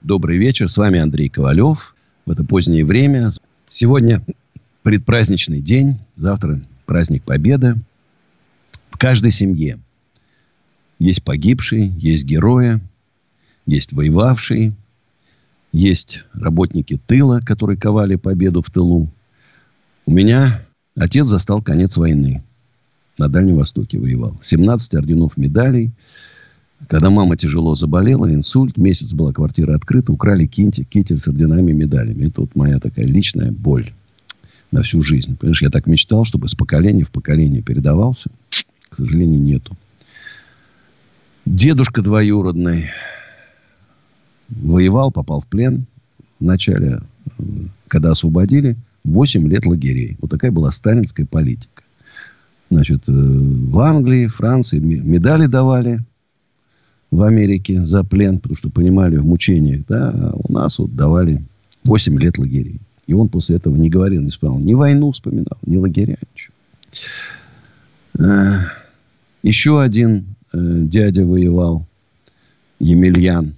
Добрый вечер. С вами Андрей Ковалев. В это позднее время. Сегодня предпраздничный день. Завтра праздник Победы. В каждой семье есть погибшие, есть герои, есть воевавшие, есть работники тыла, которые ковали победу в тылу. У меня отец застал конец войны. На Дальнем Востоке воевал. 17 орденов медалей – когда мама тяжело заболела, инсульт, месяц была квартира открыта, украли кинти, китель с орденами и медалями. Это вот моя такая личная боль на всю жизнь. Понимаешь, я так мечтал, чтобы с поколения в поколение передавался. К сожалению, нету. Дедушка двоюродный воевал, попал в плен. В начале, когда освободили, 8 лет лагерей. Вот такая была сталинская политика. Значит, э, в Англии, Франции медали давали в Америке за плен, потому что понимали в мучениях, да, а у нас вот давали 8 лет лагерей. И он после этого не говорил, не вспоминал. Ни войну вспоминал, ни лагеря, ничего. Э, еще один э, дядя воевал, Емельян.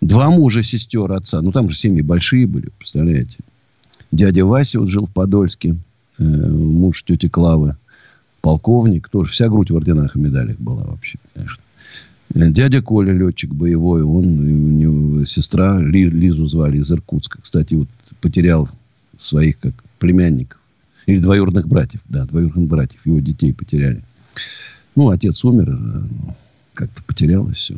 Два мужа сестер отца. Ну, там же семьи большие были, представляете. Дядя Вася вот жил в Подольске. Э, муж тети Клавы. Полковник. Тоже вся грудь в орденах и медалях была вообще, конечно. Дядя Коля, летчик боевой, он, у него сестра Лизу звали из Иркутска. Кстати, вот потерял своих как племянников. Или двоюродных братьев. Да, двоюродных братьев. Его детей потеряли. Ну, отец умер. Э, как-то потерял и все.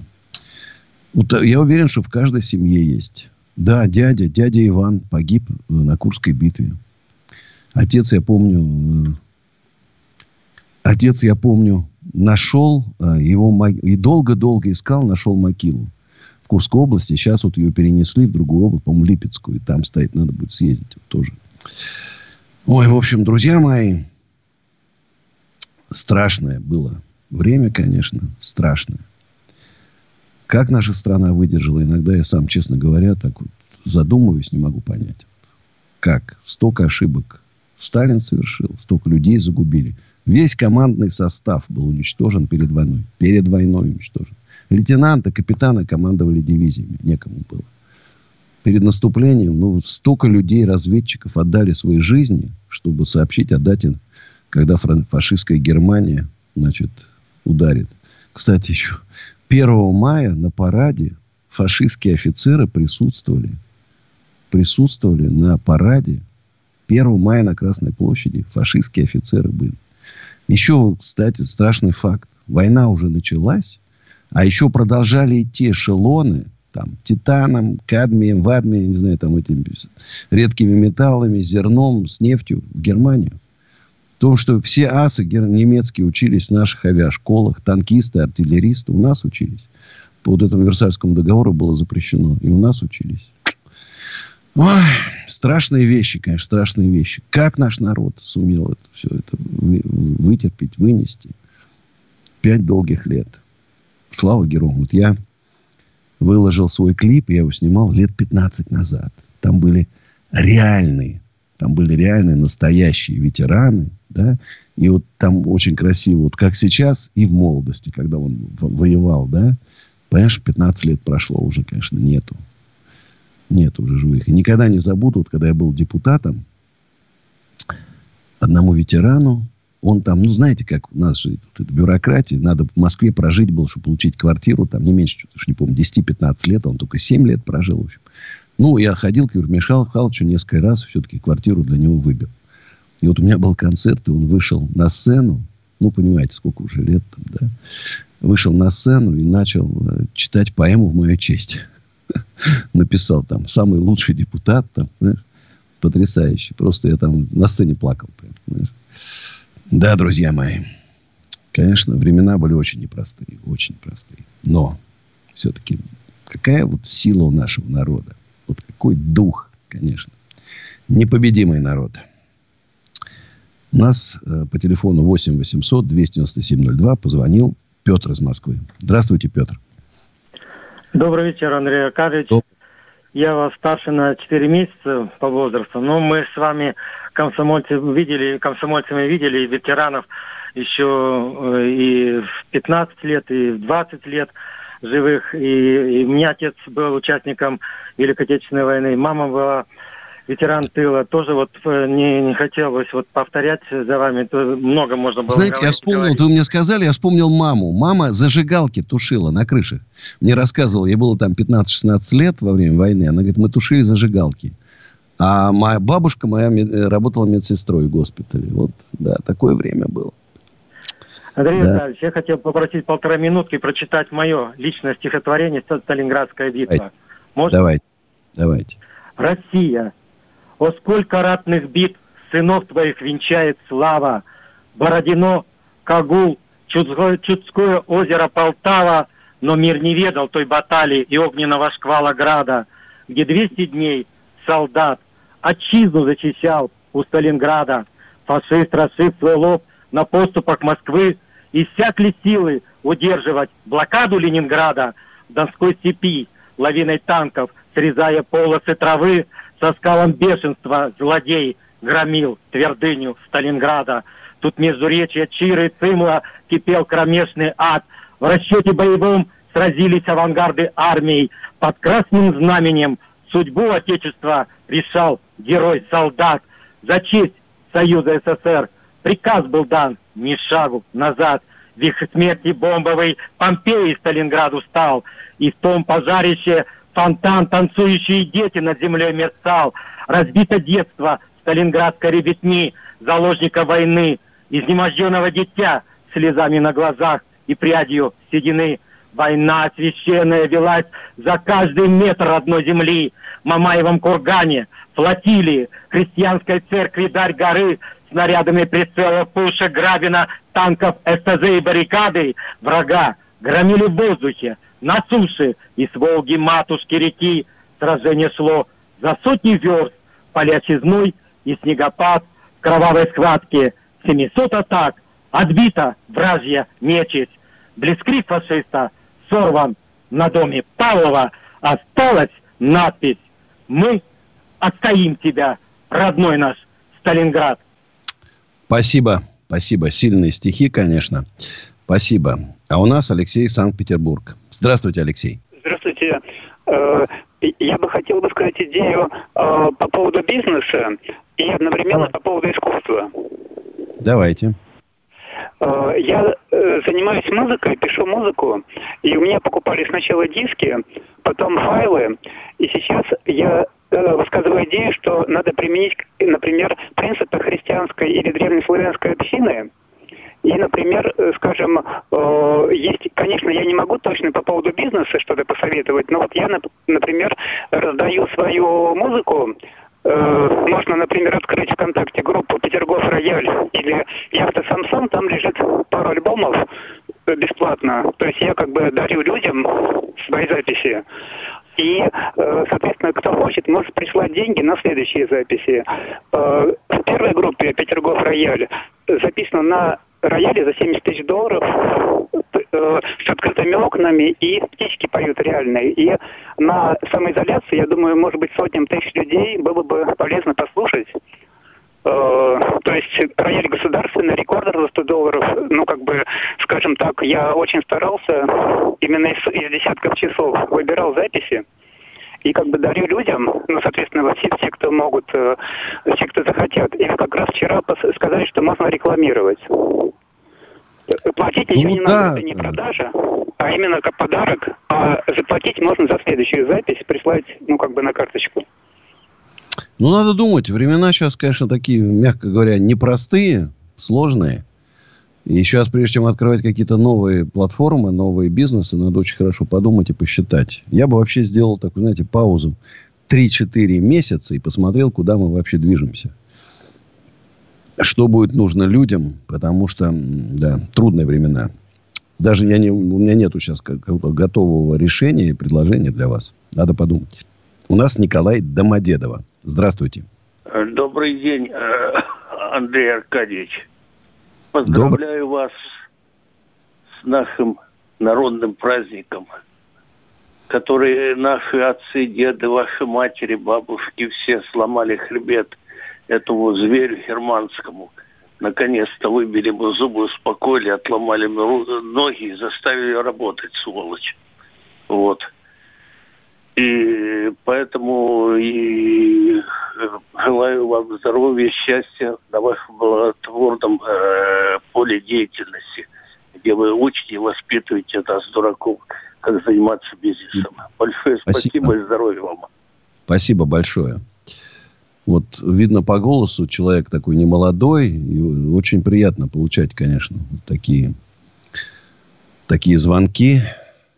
Вот э, я уверен, что в каждой семье есть. Да, дядя, дядя Иван погиб э, на Курской битве. Отец, я помню, отец, я помню, нашел а, его и долго-долго искал, нашел могилу в Курской области. Сейчас вот ее перенесли в другую область, по-моему, Липецкую. И там стоит, надо будет съездить вот тоже. Ой, в общем, друзья мои, страшное было время, конечно, страшное. Как наша страна выдержала, иногда я сам, честно говоря, так вот задумываюсь, не могу понять. Как? Столько ошибок Сталин совершил, столько людей загубили – Весь командный состав был уничтожен перед войной. Перед войной уничтожен. Лейтенанты, капитаны командовали дивизиями. Некому было. Перед наступлением ну, столько людей, разведчиков отдали свои жизни, чтобы сообщить о дате, когда фашистская Германия значит, ударит. Кстати, еще 1 мая на параде фашистские офицеры присутствовали. Присутствовали на параде 1 мая на Красной площади. Фашистские офицеры были. Еще, кстати, страшный факт. Война уже началась, а еще продолжали идти эшелоны, там, титаном, кадмием, вадмием, не знаю, там, этими редкими металлами, зерном, с нефтью в Германию. То, что все асы немецкие учились в наших авиашколах, танкисты, артиллеристы у нас учились. По вот этому Версальскому договору было запрещено. И у нас учились. Ой, страшные вещи, конечно, страшные вещи. Как наш народ сумел это все это вытерпеть, вынести? Пять долгих лет. Слава героям. Вот я выложил свой клип, я его снимал лет 15 назад. Там были реальные, там были реальные, настоящие ветераны, да, и вот там очень красиво, вот как сейчас и в молодости, когда он воевал, да, понимаешь, 15 лет прошло уже, конечно, нету нет уже живых. И никогда не забуду, вот, когда я был депутатом, одному ветерану, он там, ну, знаете, как у нас же вот эта бюрократия, надо в Москве прожить было, чтобы получить квартиру, там не меньше, что-то, не помню, 10-15 лет, он только 7 лет прожил, в общем. Ну, я ходил к Юрию Михайловичу несколько раз, все-таки квартиру для него выбил. И вот у меня был концерт, и он вышел на сцену, ну, понимаете, сколько уже лет там, да, вышел на сцену и начал э, читать поэму в мою честь. написал там самый лучший депутат, там, знаешь, потрясающий. Просто я там на сцене плакал. Прям, Да, друзья мои, конечно, времена были очень непростые, очень простые. Но все-таки какая вот сила у нашего народа? Вот какой дух, конечно. Непобедимый народ. У нас э, по телефону 8 800 297 02 позвонил Петр из Москвы. Здравствуйте, Петр. Добрый вечер, Андрей Аркадьевич. Доб... Я вас старше на 4 месяца по возрасту, но мы с вами комсомольцы видели, комсомольцами видели ветеранов еще э, и в 15 лет, и в 20 лет живых. И, и у меня отец был участником Великой Отечественной войны, мама была ветеран тыла, тоже вот э, не, не хотелось вот повторять за вами, много можно было Знаете, я вспомнил, говорить. вы мне сказали, я вспомнил маму. Мама зажигалки тушила на крышах. Мне рассказывал, ей было там 15-16 лет во время войны, она говорит, мы тушили зажигалки. А моя бабушка моя э, работала медсестрой в госпитале. Вот, да, такое время было. Андрей да. Витальевич, я хотел попросить полтора минутки прочитать мое личное стихотворение «Сталинградская битва». Можно? Давайте, давайте. Россия, о, сколько ратных бит сынов твоих венчает слава! Бородино, Кагул, Чудское, Чудское озеро Полтава, но мир не ведал той баталии и огненного шквала града, где 200 дней солдат отчизну зачищал у Сталинграда. Фашист, расшив свой лоб на поступах Москвы, иссякли силы удерживать блокаду Ленинграда в Донской степи, лавиной танков, срезая полосы травы, со скалом бешенства злодей громил твердыню Сталинграда. Тут между речи Чиры и Цимла кипел кромешный ад. В расчете боевом сразились авангарды армий. Под красным знаменем судьбу Отечества решал герой-солдат. За честь Союза СССР приказ был дан ни шагу назад. В их смерти бомбовый Помпей Сталинграду стал. И в том пожарище Фонтан, танцующие дети над землей мерцал. Разбито детство сталинградской ребятни, заложника войны, изнеможденного дитя слезами на глазах и прядью седины. Война священная велась за каждый метр родной земли. Мамаевом кургане, флотилии, христианской церкви Дарь горы, снарядами прицела пуша Грабина, танков СТЗ и баррикады врага громили в воздухе, на суше и с Волги матушки реки сражение шло за сотни верст, палящий зной и снегопад в кровавой схватке. Семисот атак, отбита вражья нечисть. Блескрик фашиста сорван на доме Павлова. Осталась надпись «Мы отстоим тебя, родной наш Сталинград». Спасибо, спасибо. Сильные стихи, конечно. Спасибо. А у нас Алексей Санкт-Петербург. Здравствуйте, Алексей. Здравствуйте. Э, я бы хотел бы сказать идею э, по поводу бизнеса и одновременно по поводу искусства. Давайте. Э, я занимаюсь музыкой, пишу музыку, и у меня покупали сначала диски, потом файлы, и сейчас я высказываю идею, что надо применить, например, принципы христианской или древнеславянской общины – и, например, э, скажем, э, есть, конечно, я не могу точно по поводу бизнеса что-то посоветовать, но вот я, например, раздаю свою музыку э, можно, например, открыть ВКонтакте группу «Петергоф Рояль» или «Яхта Самсон», там лежит пару альбомов бесплатно. То есть я как бы дарю людям свои записи. И, соответственно, кто хочет, может прислать деньги на следующие записи. В первой группе «Петергоф Рояль» записано на рояле за 70 тысяч долларов э, с открытыми окнами, и птички поют реальные. И на самоизоляции, я думаю, может быть, сотням тысяч людей было бы полезно послушать. Э, то есть рояль государственный, рекордер за 100 долларов, ну, как бы, скажем так, я очень старался именно из, из десятков часов выбирал записи и как бы дарю людям, ну, соответственно, все, все, кто могут, э, все, кто захотят. И как раз вчера сказали, что можно рекламировать. Платить ничего ну, не да. надо, это не продажа, а именно как подарок. А заплатить можно за следующую запись, прислать, ну, как бы на карточку. Ну, надо думать. Времена сейчас, конечно, такие, мягко говоря, непростые, сложные. И сейчас, прежде чем открывать какие-то новые платформы, новые бизнесы, надо очень хорошо подумать и посчитать. Я бы вообще сделал такую, знаете, паузу 3-4 месяца и посмотрел, куда мы вообще движемся. Что будет нужно людям, потому что, да, трудные времена. Даже я не, у меня нету сейчас готового решения и предложения для вас. Надо подумать. У нас Николай Домодедово. Здравствуйте. Добрый день, э, Андрей Аркадьевич. Поздравляю Добр... вас с нашим народным праздником, который наши отцы, деды, ваши матери, бабушки все сломали хребет этому зверю германскому. Наконец-то выбили бы зубы, успокоили, отломали ноги и заставили работать, сволочь. Вот. И поэтому и э, желаю вам здоровья, счастья на вашем благотворном э, поле деятельности, где вы учите и воспитываете нас, дураков, как заниматься бизнесом. Большое спасибо, спасибо и здоровья вам. Спасибо большое. Вот видно по голосу, человек такой немолодой, и очень приятно получать, конечно, такие, такие звонки.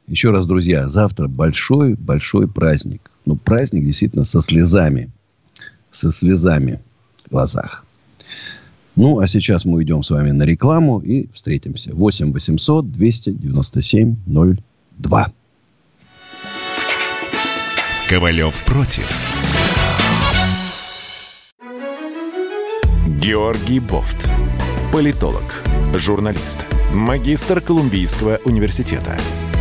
Еще раз, друзья, завтра большой-большой праздник. Ну, праздник действительно со слезами. Со слезами в глазах. Ну, а сейчас мы идем с вами на рекламу и встретимся. 8 800 297 02. Ковалев против. Георгий Бофт. Политолог, журналист, магистр Колумбийского университета –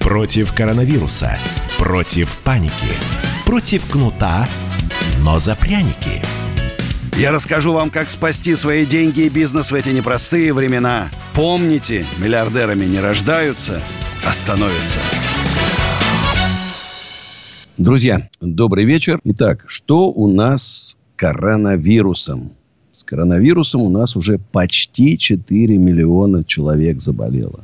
Против коронавируса. Против паники. Против кнута, но за пряники. Я расскажу вам, как спасти свои деньги и бизнес в эти непростые времена. Помните, миллиардерами не рождаются, а становятся. Друзья, добрый вечер. Итак, что у нас с коронавирусом? С коронавирусом у нас уже почти 4 миллиона человек заболело.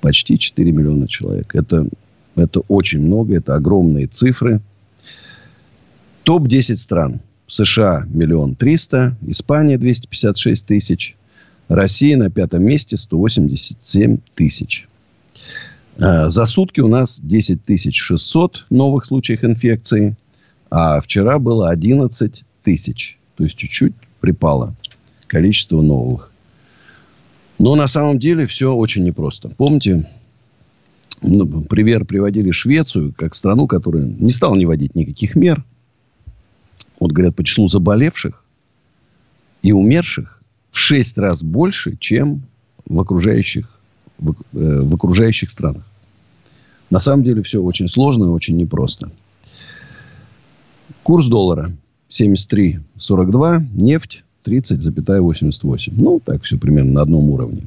Почти 4 миллиона человек. Это, это очень много, это огромные цифры. Топ-10 стран. США миллион триста, Испания 256 тысяч, Россия на пятом месте 187 тысяч. А, за сутки у нас 10 тысяч 600 новых случаев инфекции, а вчера было 11 тысяч. То есть чуть-чуть припало количество новых. Но на самом деле все очень непросто. Помните, ну, пример приводили Швецию как страну, которая не стала не вводить никаких мер. Вот говорят, по числу заболевших и умерших в шесть раз больше, чем в окружающих, в, э, в окружающих странах. На самом деле все очень сложно и очень непросто. Курс доллара 73.42, нефть 30,88. Ну, так все примерно на одном уровне.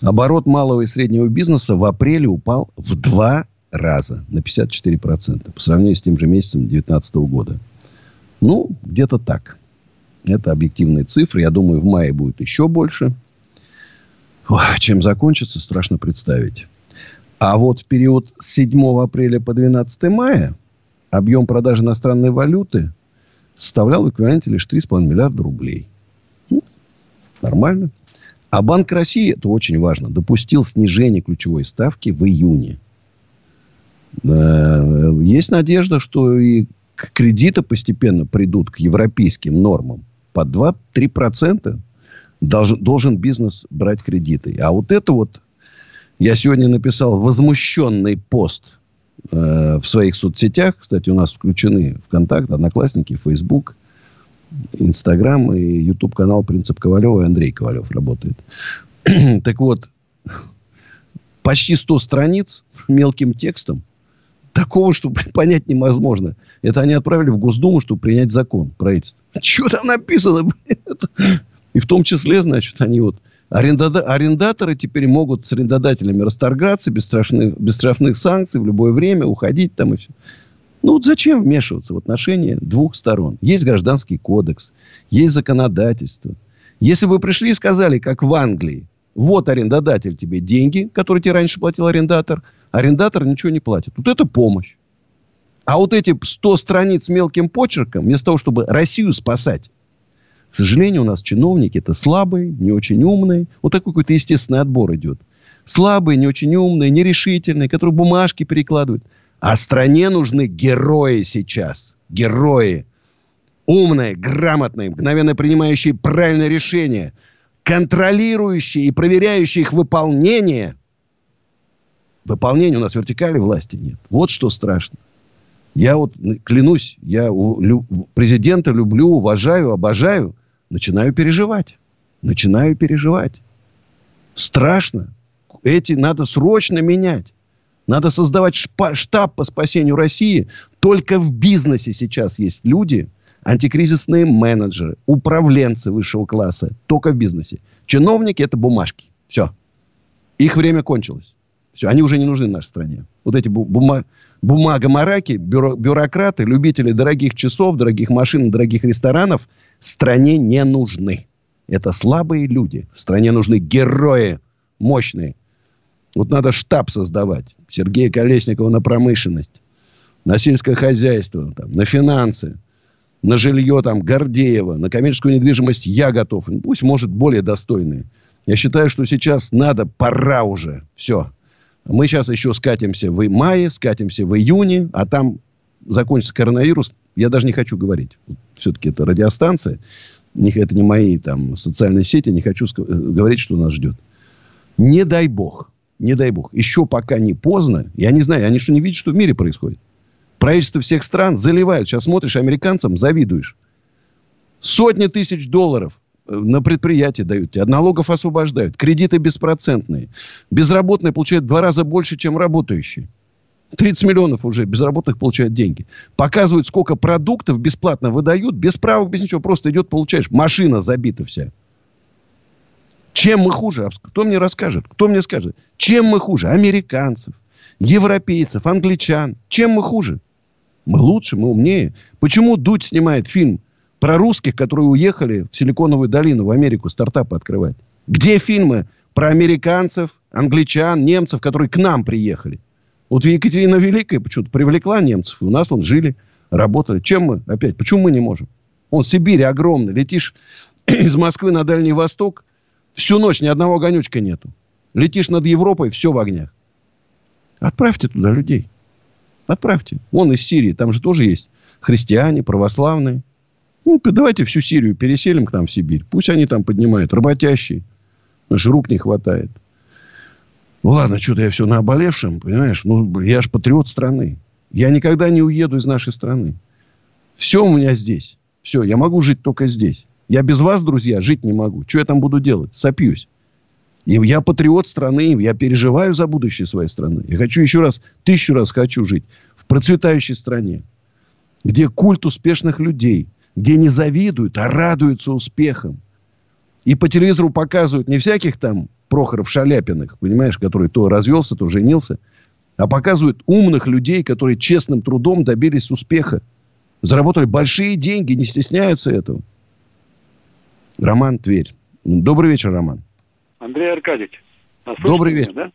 Оборот малого и среднего бизнеса в апреле упал в два раза на 54% по сравнению с тем же месяцем 2019 года. Ну, где-то так. Это объективные цифры. Я думаю, в мае будет еще больше. Ох, чем закончится, страшно представить. А вот в период с 7 апреля по 12 мая объем продаж иностранной валюты составлял в эквиваленте лишь 3,5 миллиарда рублей. Нормально. А Банк России, это очень важно, допустил снижение ключевой ставки в июне. Есть надежда, что и кредиты постепенно придут к европейским нормам. По 2-3% должен, должен бизнес брать кредиты. А вот это вот, я сегодня написал возмущенный пост Э, в своих соцсетях. Кстати, у нас включены ВКонтакт, Одноклассники, Фейсбук, Инстаграм и Ютуб канал Принцип Ковалева и Андрей Ковалев работает. так вот, почти 100 страниц мелким текстом. Такого, что понять невозможно. Это они отправили в Госдуму, чтобы принять закон правительство. Что там написано? И в том числе, значит, они вот Арендада- арендаторы теперь могут с арендодателями расторгаться без страшных, без штрафных санкций в любое время, уходить там и все. Ну вот зачем вмешиваться в отношения двух сторон? Есть гражданский кодекс, есть законодательство. Если бы пришли и сказали, как в Англии, вот арендодатель тебе деньги, которые тебе раньше платил арендатор, арендатор ничего не платит. Вот это помощь. А вот эти 100 страниц мелким почерком, вместо того, чтобы Россию спасать, к сожалению, у нас чиновники это слабые, не очень умные. Вот такой какой-то естественный отбор идет. Слабые, не очень умные, нерешительные, которые бумажки перекладывают. А стране нужны герои сейчас. Герои. Умные, грамотные, мгновенно принимающие правильные решения. Контролирующие и проверяющие их выполнение. Выполнения у нас вертикали власти нет. Вот что страшно. Я вот клянусь, я президента люблю, уважаю, обожаю. Начинаю переживать. Начинаю переживать. Страшно. Эти надо срочно менять. Надо создавать штаб по спасению России. Только в бизнесе сейчас есть люди, антикризисные менеджеры, управленцы высшего класса. Только в бизнесе. Чиновники – это бумажки. Все. Их время кончилось. Все. Они уже не нужны нашей стране. Вот эти бума бумага-мараки, бюро бюрократы, любители дорогих часов, дорогих машин, дорогих ресторанов стране не нужны. Это слабые люди. В стране нужны герои мощные. Вот надо штаб создавать. Сергея Колесникова на промышленность, на сельское хозяйство, там, на финансы, на жилье там Гордеева, на коммерческую недвижимость я готов. Пусть, может, более достойные. Я считаю, что сейчас надо, пора уже. Все. Мы сейчас еще скатимся в мае, скатимся в июне, а там закончится коронавирус. Я даже не хочу говорить. Все-таки это радиостанция. Это не мои там социальные сети. Не хочу говорить, что нас ждет. Не дай бог не дай бог, еще пока не поздно, я не знаю, они что не видят, что в мире происходит? Правительство всех стран заливают. Сейчас смотришь американцам, завидуешь. Сотни тысяч долларов э, на предприятие дают тебе. От налогов освобождают. Кредиты беспроцентные. Безработные получают в два раза больше, чем работающие. 30 миллионов уже безработных получают деньги. Показывают, сколько продуктов бесплатно выдают, без правок, без ничего. Просто идет, получаешь. Машина забита вся. Чем мы хуже? Кто мне расскажет? Кто мне скажет? Чем мы хуже? Американцев, европейцев, англичан. Чем мы хуже? Мы лучше, мы умнее. Почему Дудь снимает фильм про русских, которые уехали в Силиконовую долину, в Америку стартапы открывать? Где фильмы про американцев, англичан, немцев, которые к нам приехали? Вот Екатерина Великая почему-то привлекла немцев. И у нас вон жили, работали. Чем мы опять? Почему мы не можем? Он Сибирь огромный. Летишь из Москвы на Дальний Восток – Всю ночь ни одного огонечка нету. Летишь над Европой, все в огнях. Отправьте туда людей. Отправьте. Вон из Сирии, там же тоже есть христиане, православные. Ну, давайте всю Сирию переселим к нам в Сибирь. Пусть они там поднимают. Работящие. Наших рук не хватает. Ну, ладно, что-то я все на оболевшем, понимаешь? Ну, я же патриот страны. Я никогда не уеду из нашей страны. Все у меня здесь. Все, я могу жить только здесь. Я без вас, друзья, жить не могу. Что я там буду делать? Сопьюсь. И я патриот страны, я переживаю за будущее своей страны. Я хочу еще раз, тысячу раз хочу жить в процветающей стране, где культ успешных людей, где не завидуют, а радуются успехам. И по телевизору показывают не всяких там Прохоров Шаляпиных, понимаешь, который то развелся, то женился, а показывают умных людей, которые честным трудом добились успеха. Заработали большие деньги, не стесняются этого. Роман Тверь. Добрый вечер, Роман. Андрей Аркадьевич. А Добрый вечер. Да?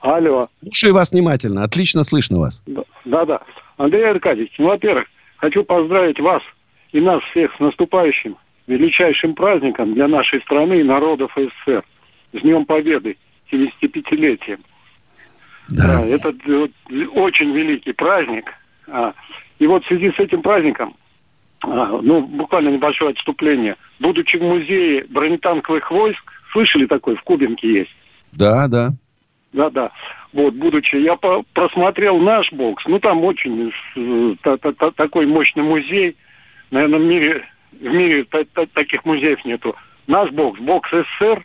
Алло. Слушаю вас внимательно. Отлично слышно вас. Да, да. Андрей Аркадьевич, ну, во-первых, хочу поздравить вас и нас всех с наступающим величайшим праздником для нашей страны и народов СССР. С Днем Победы, 75-летием. Да. да это вот, очень великий праздник. А, и вот в связи с этим праздником ну, буквально небольшое отступление. Будучи в музее бронетанковых войск, слышали такой, в Кубинке есть? Да, да. Да, да. Вот, будучи, я по просмотрел наш бокс, ну, там очень э, та та та такой мощный музей. Наверное, в мире, в мире та та таких музеев нету. Наш бокс, бокс СССР,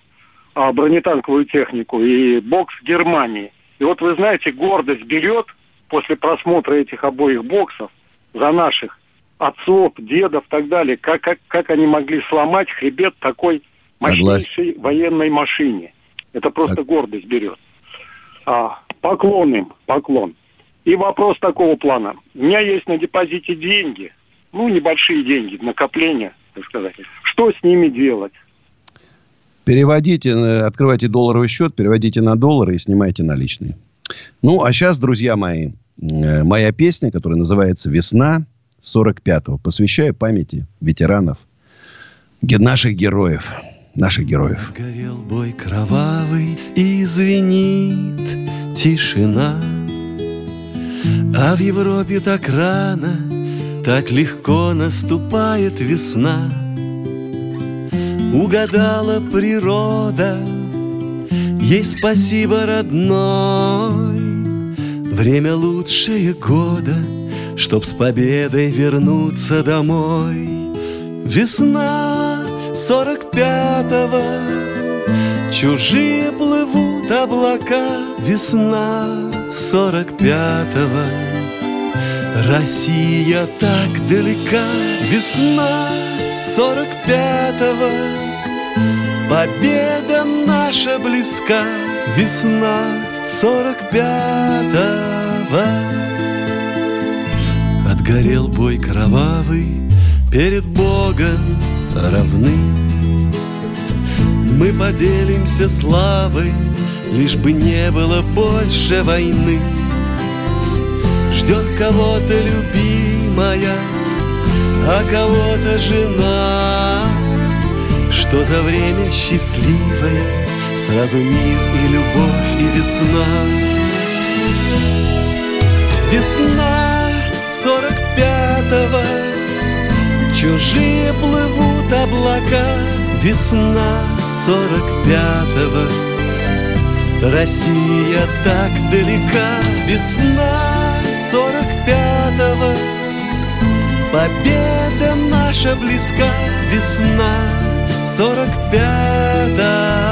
а, бронетанковую технику, и бокс Германии. И вот, вы знаете, гордость берет после просмотра этих обоих боксов за наших отцов, дедов и так далее, как, как, как они могли сломать хребет такой мощнейшей Согласен. военной машине. Это просто так. гордость берет. А, поклон им, поклон. И вопрос такого плана. У меня есть на депозите деньги, ну, небольшие деньги, накопления, так сказать. Что с ними делать? Переводите, э, открывайте долларовый счет, переводите на доллары и снимайте наличные. Ну, а сейчас, друзья мои, э, моя песня, которая называется «Весна» 45-го. Посвящаю памяти ветеранов, наших героев. Наших героев. Горел бой кровавый, и звенит тишина. А в Европе так рано, так легко наступает весна. Угадала природа, ей спасибо родной. Время лучшее года, чтоб с победой вернуться домой. Весна сорок пятого, чужие плывут облака. Весна сорок пятого, Россия так далека. Весна сорок пятого, Победа наша близка. Весна сорок пятого Отгорел бой кровавый Перед Богом равны Мы поделимся славой Лишь бы не было больше войны. Ждет кого-то любимая А кого-то жена. Что за время счастливое Сразу мир и любовь и весна. Весна сорок пятого Чужие плывут облака Весна сорок пятого. Россия так далека Весна сорок пятого. Победа наша близка Весна сорок пятого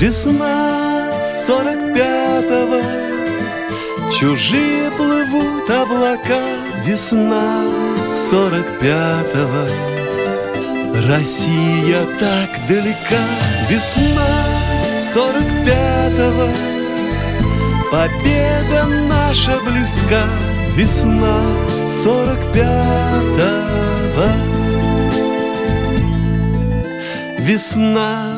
Весна сорок пятого. Чужие плывут облака. Весна сорок пятого. Россия так далека. Весна сорок пятого. Победа наша близка. Весна сорок пятого. Весна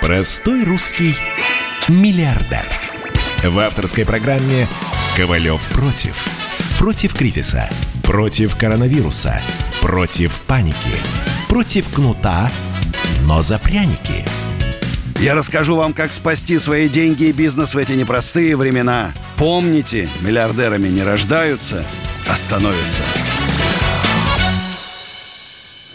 Простой русский миллиардер. В авторской программе «Ковалев против». Против кризиса, против коронавируса, против паники, против кнута, но за пряники. Я расскажу вам, как спасти свои деньги и бизнес в эти непростые времена. Помните, миллиардерами не рождаются, а становятся.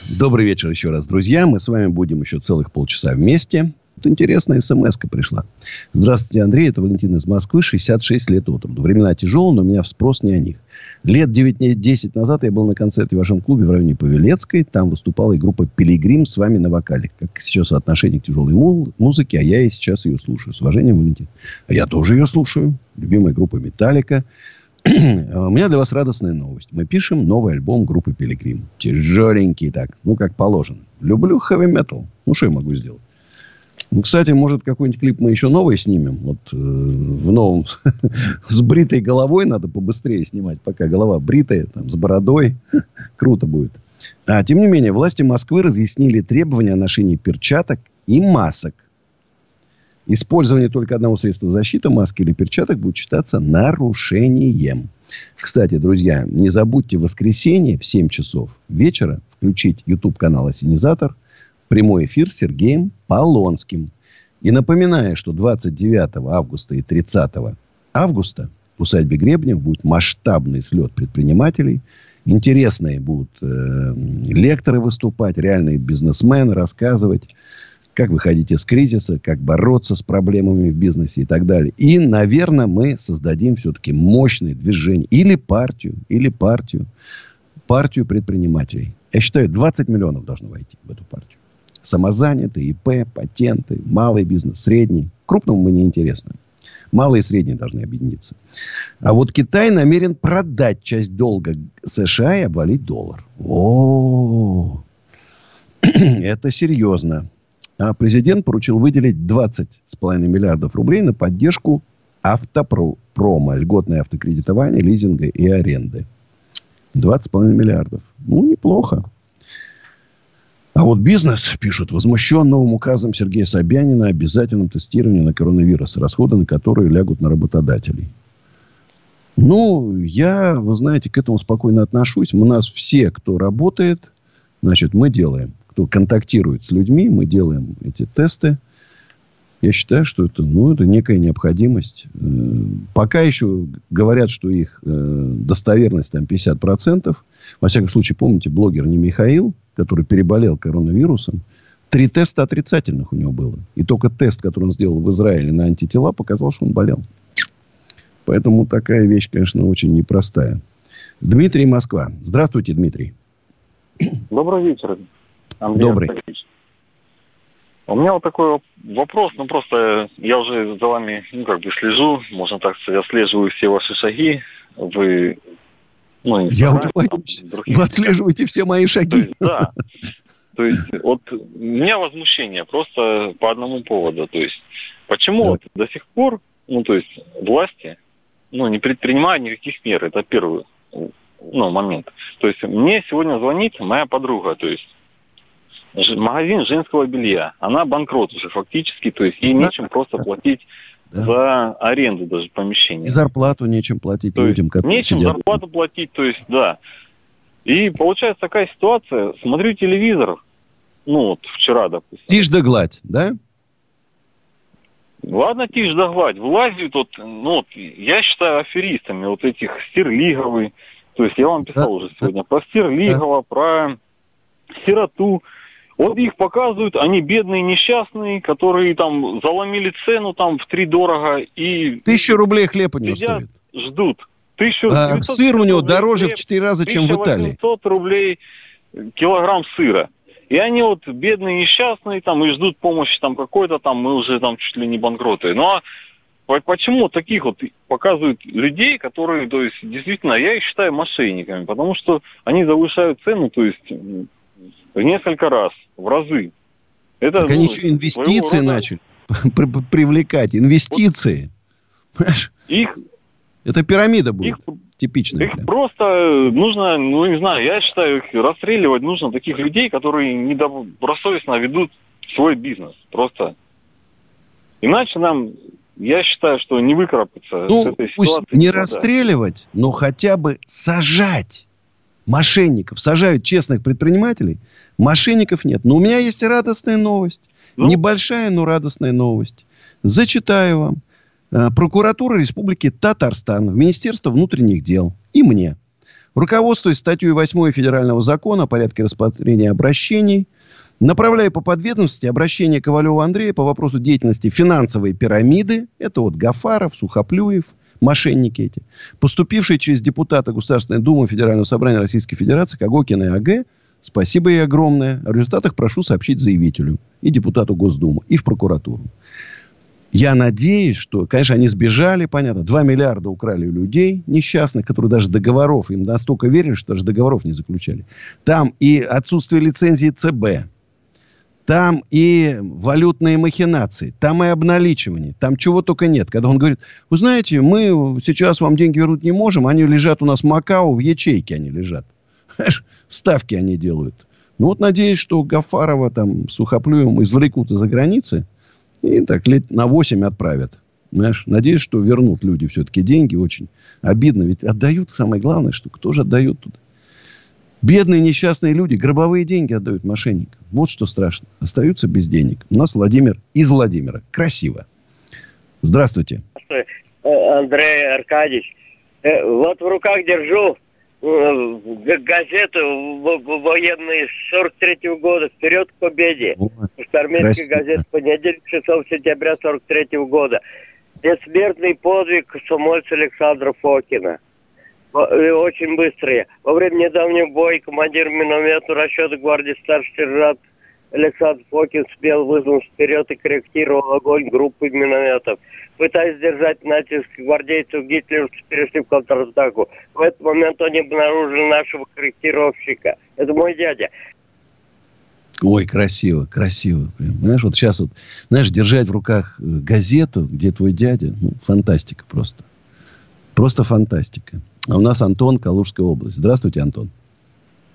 Добрый вечер еще раз, друзья. Мы с вами будем еще целых полчаса вместе. Тут интересная смс пришла. Здравствуйте, Андрей. Это Валентин из Москвы. 66 лет от. Времена тяжелые, но у меня спрос не о них. Лет 9-10 назад я был на концерте в вашем клубе в районе Павелецкой. Там выступала и группа «Пилигрим» с вами на вокале. Как сейчас отношение к тяжелой му- музыке, а я и сейчас ее слушаю. С уважением, Валентин. А я тоже ее слушаю. Любимая группа «Металлика». У меня для вас радостная новость. Мы пишем новый альбом группы «Пилигрим». Тяжеленький так, ну, как положено. Люблю хэви метал. Ну, что я могу сделать? Ну, кстати, может, какой-нибудь клип мы еще новый снимем. Вот э, в новом с бритой головой надо побыстрее снимать, пока голова бритая, там, с бородой. Круто будет. А, тем не менее, власти Москвы разъяснили требования о ношении перчаток и масок. Использование только одного средства защиты, маски или перчаток, будет считаться нарушением. Кстати, друзья, не забудьте в воскресенье в 7 часов вечера включить YouTube-канал «Осенизатор», прямой эфир с Сергеем Полонским. И напоминаю, что 29 августа и 30 августа в усадьбе Гребнев будет масштабный слет предпринимателей. Интересные будут э, лекторы выступать, реальные бизнесмены рассказывать, как выходить из кризиса, как бороться с проблемами в бизнесе и так далее. И, наверное, мы создадим все-таки мощное движение. Или партию, или партию. Партию предпринимателей. Я считаю, 20 миллионов должно войти в эту партию. Самозанятые, ИП, патенты, малый бизнес, средний. Крупному мы не интересны. Малые и средние должны объединиться. А вот Китай намерен продать часть долга США и обвалить доллар. О, это серьезно. А президент поручил выделить 20,5 миллиардов рублей на поддержку автопрома, льготное автокредитование, лизинга и аренды. 20,5 миллиардов. Ну, неплохо. А вот бизнес, пишут, возмущен новым указом Сергея Собянина о обязательном тестировании на коронавирус, расходы на которые лягут на работодателей. Ну, я, вы знаете, к этому спокойно отношусь. У нас все, кто работает, значит, мы делаем. Кто контактирует с людьми, мы делаем эти тесты. Я считаю, что это, ну, это некая необходимость. Э, пока еще говорят, что их э, достоверность там 50%. Во всяком случае, помните, блогер не Михаил, который переболел коронавирусом, три теста отрицательных у него было. И только тест, который он сделал в Израиле на антитела, показал, что он болел. Поэтому такая вещь, конечно, очень непростая. Дмитрий Москва. Здравствуйте, Дмитрий. Добрый вечер, Андрей Добрый. Аркадьевич. У меня вот такой вопрос, ну просто я уже за вами, ну как бы слежу, можно так сказать, отслеживаю все ваши шаги. Вы ну, Я там, других Вы отслеживаете все мои То шаги. есть, да. То есть, вот у меня возмущение просто по одному поводу. То есть, почему вот до сих пор, ну, то есть, власти, ну, не предпринимают никаких мер. Это первый, ну, момент. То есть, мне сегодня звонит моя подруга, то есть, магазин женского белья. Она банкрот уже фактически, то есть, ей нечем просто платить за аренду даже помещения. И зарплату нечем платить То людям, которые нечем сидят. зарплату платить, то есть, да. И получается такая ситуация, смотрю телевизор, ну вот вчера, допустим. Тишь да гладь, да? Ладно, тишь да гладь, влазят вот, ну вот, я считаю аферистами вот этих Стерлиговой, то есть я вам писал уже сегодня про Стерлигова, про сироту. Вот их показывают, они бедные, несчастные, которые там заломили цену там в три дорого и Тысячу рублей хлеба не сидят, стоит. ждут. Тысячу, А 900 сыр у него дороже в хлеб, 4 раза, чем в Италии. 1800 рублей килограмм сыра. И они вот бедные, несчастные, там, и ждут помощи там какой-то, там, мы уже там чуть ли не банкроты. Ну, а по- почему таких вот показывают людей, которые, то есть, действительно, я их считаю мошенниками, потому что они завышают цену, то есть, в несколько раз, в разы. Это, Так они ну, еще инвестиции рода начали при- при- привлекать. Инвестиции. Понимаешь? Их, Это пирамида будет. Типичная. их просто э, нужно, ну, не знаю, я считаю, их расстреливать нужно таких людей, которые недобросовестно ведут свой бизнес. Просто. Иначе нам, я считаю, что не выкарабкаться с Ну, этой пусть ситуации. не никогда. расстреливать, но хотя бы сажать мошенников. Сажают честных предпринимателей. Мошенников нет. Но у меня есть радостная новость. Ну? Небольшая, но радостная новость. Зачитаю вам. Э, Прокуратура Республики Татарстан в Министерство внутренних дел и мне, руководствуясь статьей 8 Федерального закона о порядке рассмотрения обращений, направляю по подведомству обращение Ковалева Андрея по вопросу деятельности финансовой пирамиды, это вот Гафаров, Сухоплюев, мошенники эти, поступившие через депутата Государственной Думы Федерального собрания Российской Федерации Кагокина и АГ, спасибо ей огромное. О результатах прошу сообщить заявителю и депутату Госдумы, и в прокуратуру. Я надеюсь, что, конечно, они сбежали, понятно. 2 миллиарда украли у людей несчастных, которые даже договоров, им настолько верили, что даже договоров не заключали. Там и отсутствие лицензии ЦБ. Там и валютные махинации, там и обналичивание, там чего только нет. Когда он говорит, вы знаете, мы сейчас вам деньги вернуть не можем, они лежат у нас в Макао, в ячейке они лежат. Ставки они делают. Ну вот надеюсь, что Гафарова там сухоплюем извлекут из-за границы и так лет на 8 отправят. Знаешь, надеюсь, что вернут люди все-таки деньги. Очень обидно. Ведь отдают, самое главное, что кто же отдает туда? Бедные несчастные люди гробовые деньги отдают мошенникам. Вот что страшно. Остаются без денег. У нас Владимир из Владимира. Красиво. Здравствуйте. Андрей Аркадьевич. Э, вот в руках держу э, газету военные 43 года «Вперед к победе». Армейская газета «Понедельник, 6 сентября 43 года». Бессмертный подвиг комсомольца Александра Фокина. Очень быстрые. Во время недавнего боя командир миномета расчета гвардии старший сержант Александр Фокин спел вызван вперед и корректировал огонь группы минометов. Пытаясь сдержать натиск гвардейцев, гитлеровцы перешли в контратаку. В этот момент они обнаружили нашего корректировщика. Это мой дядя. Ой, красиво, красиво. Знаешь, вот сейчас вот, знаешь, держать в руках э, газету, где твой дядя, ну, фантастика просто. Просто фантастика. А у нас Антон, Калужская область. Здравствуйте, Антон.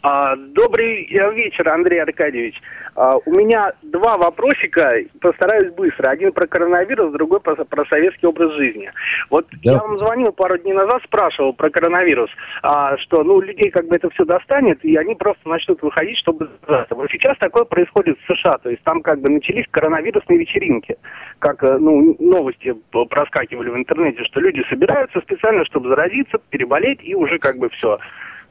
А, добрый вечер, Андрей Аркадьевич. А, у меня два вопросика, постараюсь быстро. Один про коронавирус, другой про, про советский образ жизни. Вот да. я вам звонил пару дней назад, спрашивал про коронавирус, а, что ну людей как бы это все достанет, и они просто начнут выходить, чтобы. Вот сейчас такое происходит в США, то есть там как бы начались коронавирусные вечеринки, как э, ну новости проскакивали в интернете, что люди собираются специально, чтобы заразиться, переболеть, и уже как бы все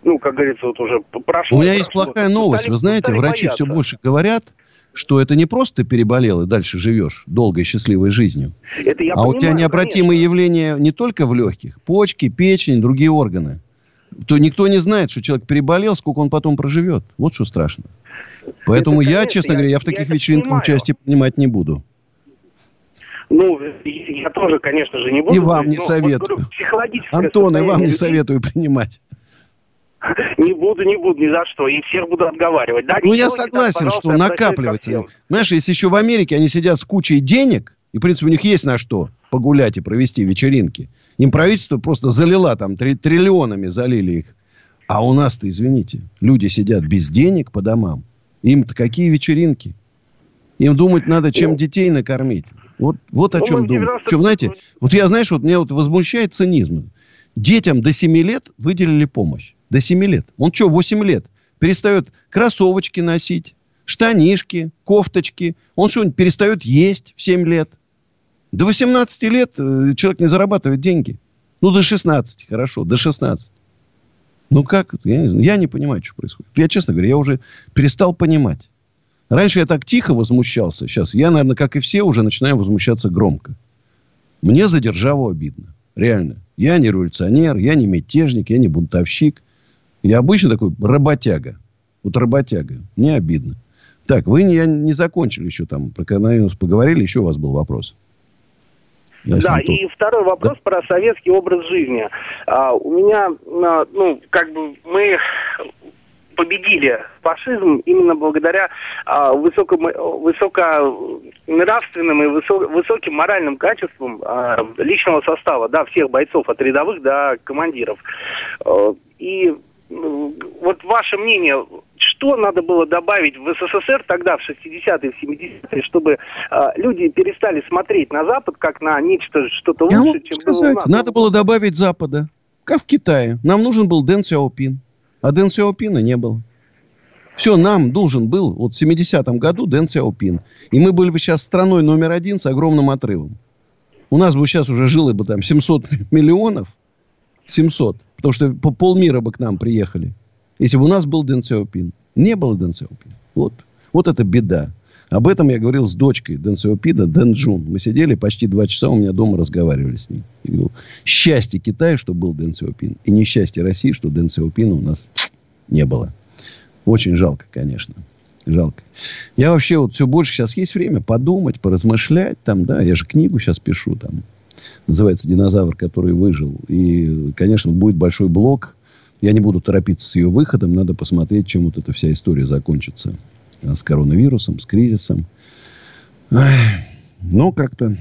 ну, как говорится, вот уже прошло. У меня есть плохая новость. Вы знаете, врачи бояться. все больше говорят, что это не просто ты переболел и дальше живешь долгой счастливой жизнью. Это я а понимаю, у тебя необратимые конечно. явления не только в легких, почки, печень, другие органы. То никто не знает, что человек переболел, сколько он потом проживет. Вот что страшно. Поэтому это, конечно, я, честно я, говоря, я в таких я вечеринках понимаю. участие принимать не буду. Ну, я тоже, конечно же, не буду. И вам не советую. Антон, и вам не советую принимать. Не буду, не буду ни за что. И всех буду отговаривать. Да, ну, я согласен, так, что накапливается. Знаешь, если еще в Америке они сидят с кучей денег, и, в принципе, у них есть на что погулять и провести вечеринки. Им правительство просто залило там, три, триллионами залили их. А у нас-то, извините, люди сидят без денег по домам. Им-то какие вечеринки? Им думать надо, чем ну, детей накормить. Вот, вот о чем думаю. Причем, знаете, вот я, знаешь, вот меня вот возмущает цинизм. Детям до 7 лет выделили помощь. До 7 лет. Он что, 8 лет? Перестает кроссовочки носить, штанишки, кофточки. Он что, перестает есть в 7 лет? До 18 лет э, человек не зарабатывает деньги. Ну, до 16, хорошо, до 16. Ну, как? Я не, знаю. я не понимаю, что происходит. Я, честно говоря, я уже перестал понимать. Раньше я так тихо возмущался. Сейчас я, наверное, как и все, уже начинаю возмущаться громко. Мне за державу обидно. Реально. Я не революционер, я не мятежник, я не бунтовщик. Я обычно такой работяга. Вот работяга. Мне обидно. Так, вы не, не закончили еще там про коронавирус поговорили, еще у вас был вопрос. Да, и второй вопрос да? про советский образ жизни. А, у меня, а, ну, как бы мы победили фашизм именно благодаря а, высокому, высоконравственным и высок, высоким моральным качествам а, личного состава, да, всех бойцов, от рядовых до командиров. А, и вот ваше мнение, что надо было добавить в СССР тогда, в 60-е, в 70-е, чтобы э, люди перестали смотреть на Запад как на нечто, что-то лучше, чем сказать, было у нас? Надо было добавить Запада, как в Китае. Нам нужен был Дэн Сяопин, а Дэн Сяопина не было. Все, нам должен был, вот в 70-м году Дэн Сяопин. И мы были бы сейчас страной номер один с огромным отрывом. У нас бы сейчас уже жило бы там 700 миллионов. 700. Потому что по полмира бы к нам приехали. Если бы у нас был Дэн Сяопин. Не было Дэн Сяопина. Вот. Вот это беда. Об этом я говорил с дочкой Дэн Сяопина, Дэн Джун. Мы сидели почти два часа у меня дома разговаривали с ней. Я счастье Китая, что был Дэн Сяопин. И несчастье России, что Дэн Сяопина у нас не было. Очень жалко, конечно. Жалко. Я вообще вот все больше сейчас есть время подумать, поразмышлять. Там, да, я же книгу сейчас пишу там называется «Динозавр, который выжил». И, конечно, будет большой блок. Я не буду торопиться с ее выходом. Надо посмотреть, чем вот эта вся история закончится. с коронавирусом, с кризисом. Ну, как-то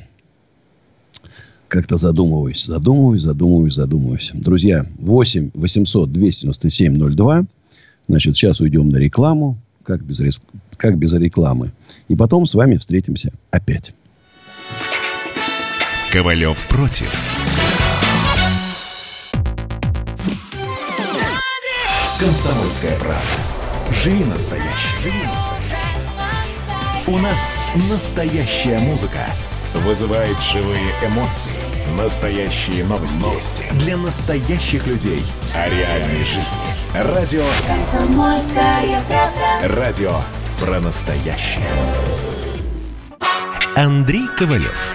как-то задумываюсь, задумываюсь, задумываюсь, задумываюсь. Друзья, 8 800 297 02. Значит, сейчас уйдем на рекламу. Как без, как без рекламы. И потом с вами встретимся опять. Ковалев против. Комсомольская правда. Живи настоящий. Живи настоящий. У нас настоящая музыка. Вызывает живые эмоции. Настоящие новости. новости. Для настоящих людей. О реальной жизни. Радио. Комсомольская правда. Радио про настоящее. Андрей Ковалев.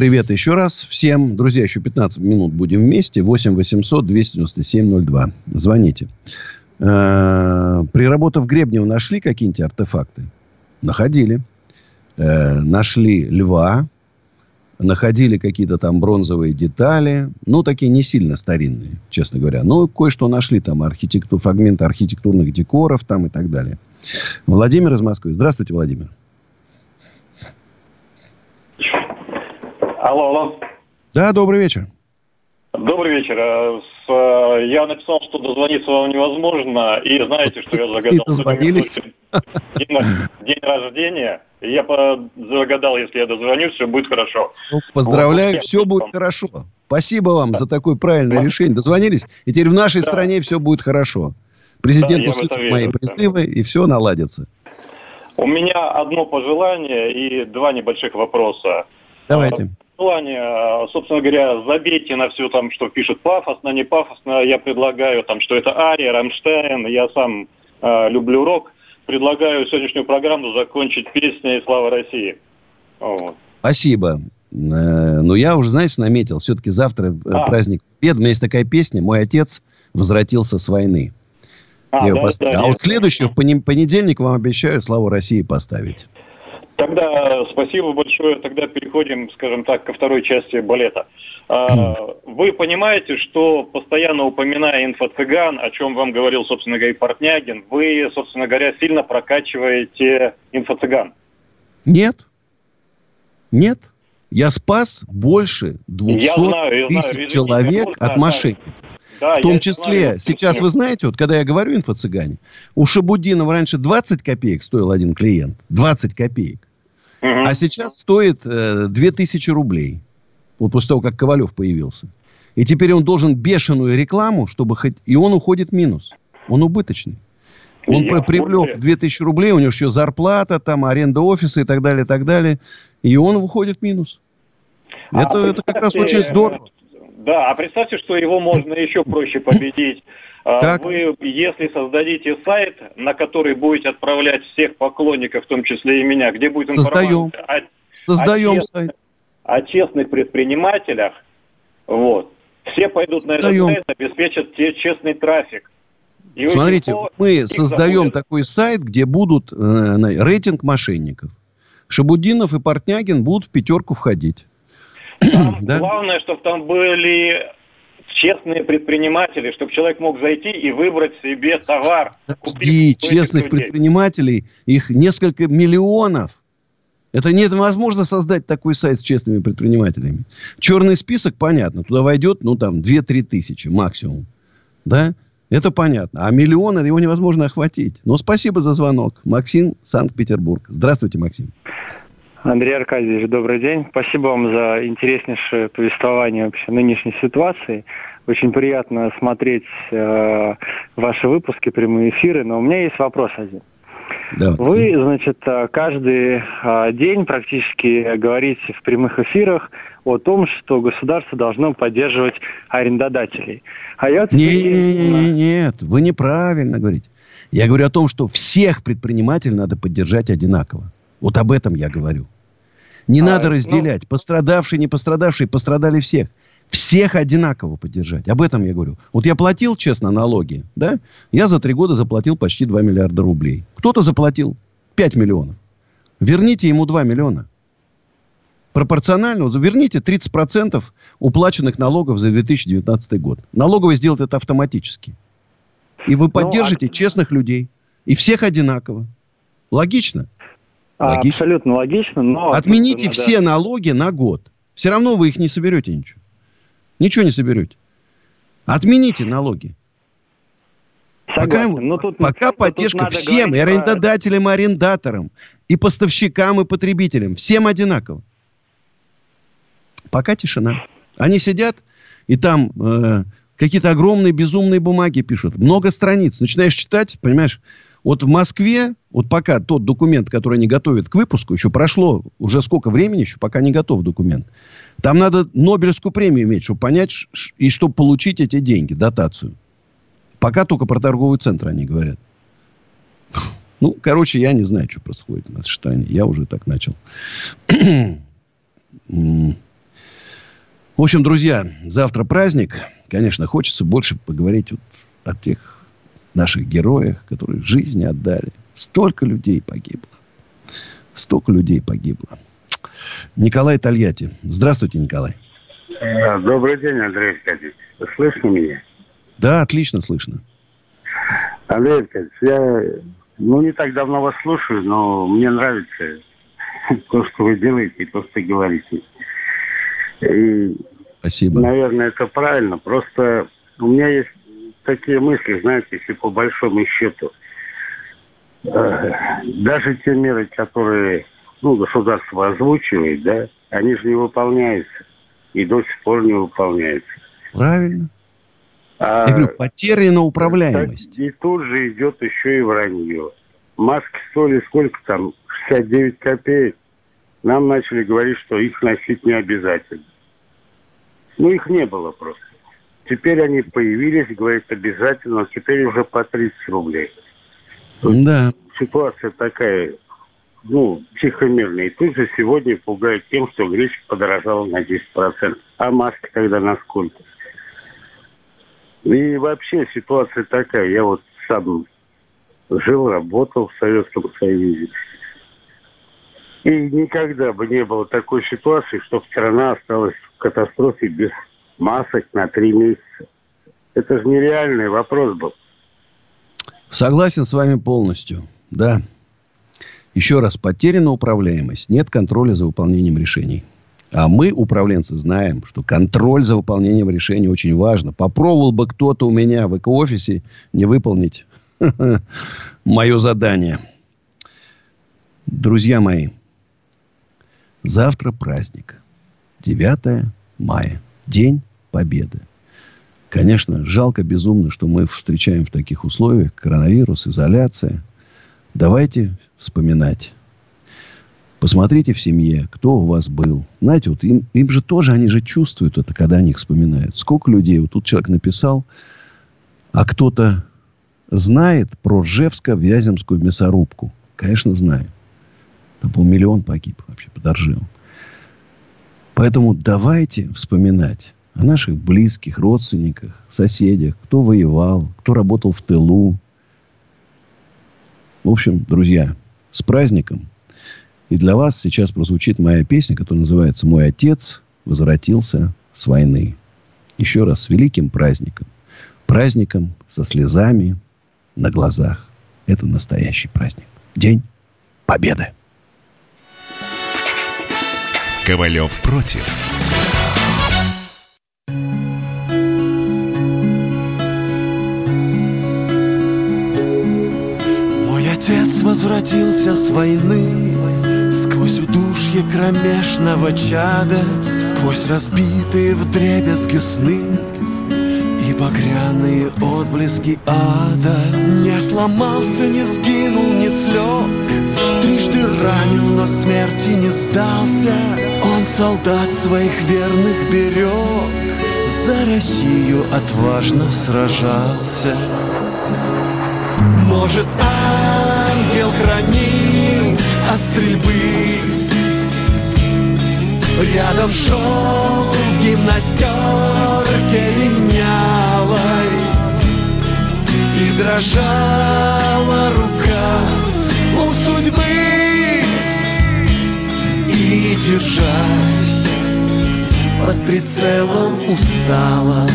Привет еще раз всем. Друзья, еще 15 минут будем вместе. 8 800 297 02. Звоните. Э, Приработав Гребнева, нашли какие-нибудь артефакты? Находили. Э, нашли льва, находили какие-то там бронзовые детали, ну, такие не сильно старинные, честно говоря. Ну, кое-что нашли там, архитектур, фрагменты архитектурных декоров там и так далее. Владимир из Москвы. Здравствуйте, Владимир. Алло, алло. Да, добрый вечер. Добрый вечер. Э, э, Я написал, что дозвониться вам невозможно, и знаете, что я загадал? дозвонились? День, день рождения. И я загадал, если я дозвонюсь, все будет хорошо. Ну, поздравляю, Вот, все будет хорошо. Спасибо вам за такое правильное решение. Дозвонились, и теперь в нашей стране все будет хорошо. Президент Да, услышит верю, мои да. призывы, и все наладится. У меня одно пожелание и два небольших вопроса. Давайте. Пожелание, э, собственно говоря, забейте на все там, что пишут пафосно, не пафосно. Я предлагаю там, что это Ария, Рамштайн. Я сам э, люблю рок. Предлагаю сегодняшнюю программу закончить песней «Слава России». Вот. Спасибо. Э, Но я уже, знаете, наметил. Все-таки завтра э, А. праздник Победы. У меня есть такая песня «Мой отец возвратился с войны». А, Я да, поставлю. да, а вот следующую в понедельник вам обещаю «Славу России» поставить. Тогда спасибо большое. Тогда переходим, скажем так, ко второй части балета. А, Вы понимаете, что постоянно упоминая инфо-цыган, о чем вам говорил, собственно говоря, и Портнягин, вы, собственно говоря, сильно прокачиваете инфо-цыган. Нет. Нет. Я спас больше 200 Я знаю, я знаю. тысяч Извините, человек от мошенников. Да, В том числе, знаю, сейчас объясню. вы знаете, вот когда я говорю инфо-цыгане, у Шабудинова раньше 20 копеек стоил один клиент. 20 копеек. А сейчас стоит э, 2000 рублей. Вот после того, как Ковалев появился. И теперь он должен бешеную рекламу, чтобы хоть... И он уходит в минус. Он убыточный. Он Я привлек курсе. 2000 рублей, у него еще зарплата, там, аренда офиса и так далее, и так далее. И он уходит в минус. А это, это как раз очень здорово. Да, а представьте, что его можно еще проще победить. А, Как? Вы, если создадите сайт, на который будете отправлять всех поклонников, в том числе и меня, где будет Создаем. информация о, Создаем о сайт. о честных предпринимателях, вот, все пойдут на этот Создаем. сайт, обеспечат те честный трафик. И Смотрите, мы создаем забудет. такой сайт, где будут э, рейтинг мошенников. Шабудинов и Портнягин будут в пятерку входить. Да? Главное, чтобы там были честные предприниматели, чтобы человек мог зайти и выбрать себе товар. Этих честных людей. предпринимателей, их несколько миллионов. Это невозможно создать такой сайт с честными предпринимателями. Черный список, понятно, туда войдет, ну, там, 2-3 тысячи максимум. Да? Это понятно. А миллионы его невозможно охватить. Но спасибо за звонок. Максим, Санкт-Петербург. Здравствуйте, Максим. Андрей Аркадьевич, добрый день. Спасибо вам за интереснейшее повествование вообще нынешней ситуации. Очень приятно смотреть э, ваши выпуски, прямые эфиры, но у меня есть вопрос один. Вы, значит, э, каждый э, день практически говорите в прямых эфирах о том, что государство должно поддерживать арендодателей. А я вот Не, не, не, нет, вы неправильно говорите. Я говорю о том, что всех предпринимателей надо поддержать одинаково. Вот об этом я говорю. Не А, надо ну- разделять. Пострадавшие, не пострадавшие, пострадали всех. Всех одинаково поддержать. Об этом я говорю. Вот я платил, честно, налоги, да? Я за три года заплатил почти 2 миллиарда рублей. Кто-то заплатил 5 миллионов. Верните ему 2 миллиона. Пропорционально, вот верните 30% уплаченных налогов за 2019 год. Налоговый сделает это автоматически. И вы поддержите честных людей. И всех одинаково. Логично? А, Логично. Абсолютно логично, но... Отмените надо- все налоги на год. Все равно вы их не соберете ничего. Ничего не соберете. Отмените налоги. Согласен. Пока, Но тут- пока тут поддержка надо всем, и арендодателям, и арендаторам, и поставщикам, и потребителям. Всем одинаково. Пока тишина. Они сидят, и там э, какие-то огромные безумные бумаги пишут. Много страниц. Начинаешь читать, понимаешь, вот в Москве, вот пока тот документ, который они готовят к выпуску, еще прошло уже сколько времени, еще пока не готов документ. Там надо Нобелевскую премию иметь, чтобы понять, и чтобы получить эти деньги, дотацию. Пока только про торговый центр они говорят. Ну, короче, я не знаю, что происходит в нашей стране. Я уже так начал. В общем, друзья, завтра праздник. Конечно, хочется больше поговорить вот о тех наших героях, которые жизни отдали. Столько людей погибло. Столько людей погибло. Николай Тольятти. Здравствуйте, Николай. Добрый день, Андрей Аркадьевич. Слышно меня? Да, отлично слышно. Андрей Аркадьевич, я ну, не так давно вас слушаю, но мне нравится то, что вы делаете и то, что говорите. И, Спасибо. наверное, это правильно. Просто у меня есть такие мысли, знаете, если по большому счету, э, даже те меры, которые ну, государство озвучивает, да, они же не выполняются. И до сих пор не выполняются. Правильно. А, Я говорю, потеряна управляемость. и тут же идет еще и вранье. Маски стоили сколько там? 69 копеек. Нам начали говорить, что их носить не обязательно. Ну, их не было просто. Теперь они появились, говорят, обязательно, но теперь уже по 30 рублей. Да. Ситуация такая, ну, тихомирная. И тут же сегодня пугают тем, что гречка подорожала на 10%. А маски тогда на сколько? И вообще ситуация такая. Я вот сам жил, работал в Советском Союзе. И никогда бы не было такой ситуации, чтобы страна осталась в катастрофе без масок на три месяца. Это же нереальный вопрос был. Согласен с вами полностью. Да. Еще раз, потеряна управляемость. Нет контроля за выполнением решений. А мы, управленцы, знаем, что контроль за выполнением решений очень важно. Попробовал бы кто-то у меня в эко-офисе не выполнить мое задание. Друзья мои, завтра праздник. 9 мая. День Победы. Конечно, жалко безумно, что мы встречаем в таких условиях. Коронавирус, изоляция. Давайте вспоминать. Посмотрите в семье, кто у вас был. Знаете, вот им, им же тоже, они же чувствуют это, когда они их вспоминают. Сколько людей, вот тут человек написал, а кто-то знает про Ржевско-Вяземскую мясорубку. Конечно, знает. Там полмиллион погиб вообще под Ржевом. Поэтому давайте вспоминать о наших близких, родственниках, соседях, кто воевал, кто работал в тылу. В общем, друзья, с праздником. И для вас сейчас прозвучит моя песня, которая называется «Мой отец возвратился с войны». Еще раз, с великим праздником. Праздником со слезами на глазах. Это настоящий праздник. День Победы. Ковалев против. Отец возвратился с войны Сквозь удушье кромешного чада Сквозь разбитые вдребезги сны И багряные отблески ада. Не сломался, не сгинул, не слег Трижды ранен, но смерти не сдался. Он солдат своих верных берег За Россию отважно сражался может, ангел хранил от стрельбы. Рядом шел в гимнастерке линялой. И дрожала рука у судьбы. И держать под прицелом устала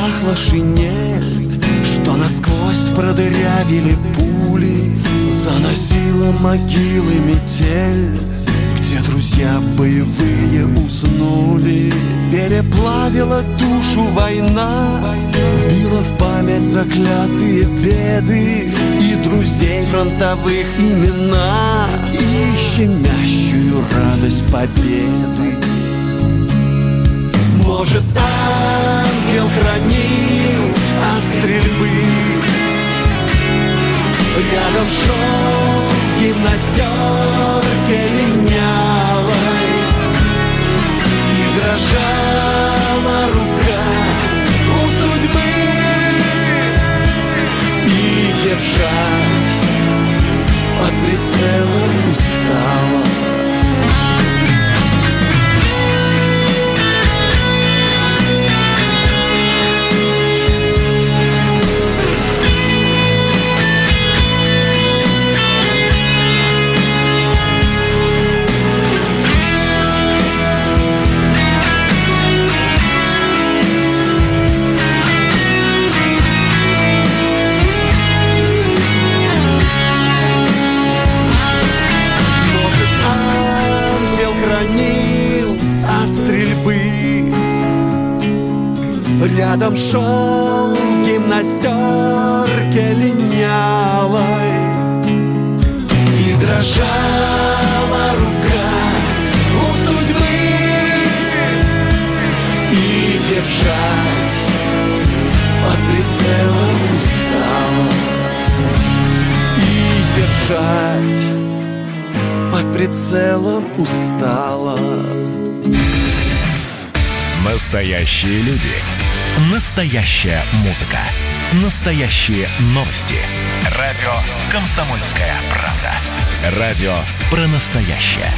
пахла шинель Что насквозь продырявили пули Заносила могилы метель Где друзья боевые уснули. Переплавила душу война Вбила в память заклятые беды И друзей фронтовых имена И щемящую радость победы. Может, ангел хранил от стрельбы. Рядом шел в гимнастерке линялой И дрожала Настоящие новости. Радио «Комсомольская правда». Радио про настоящее.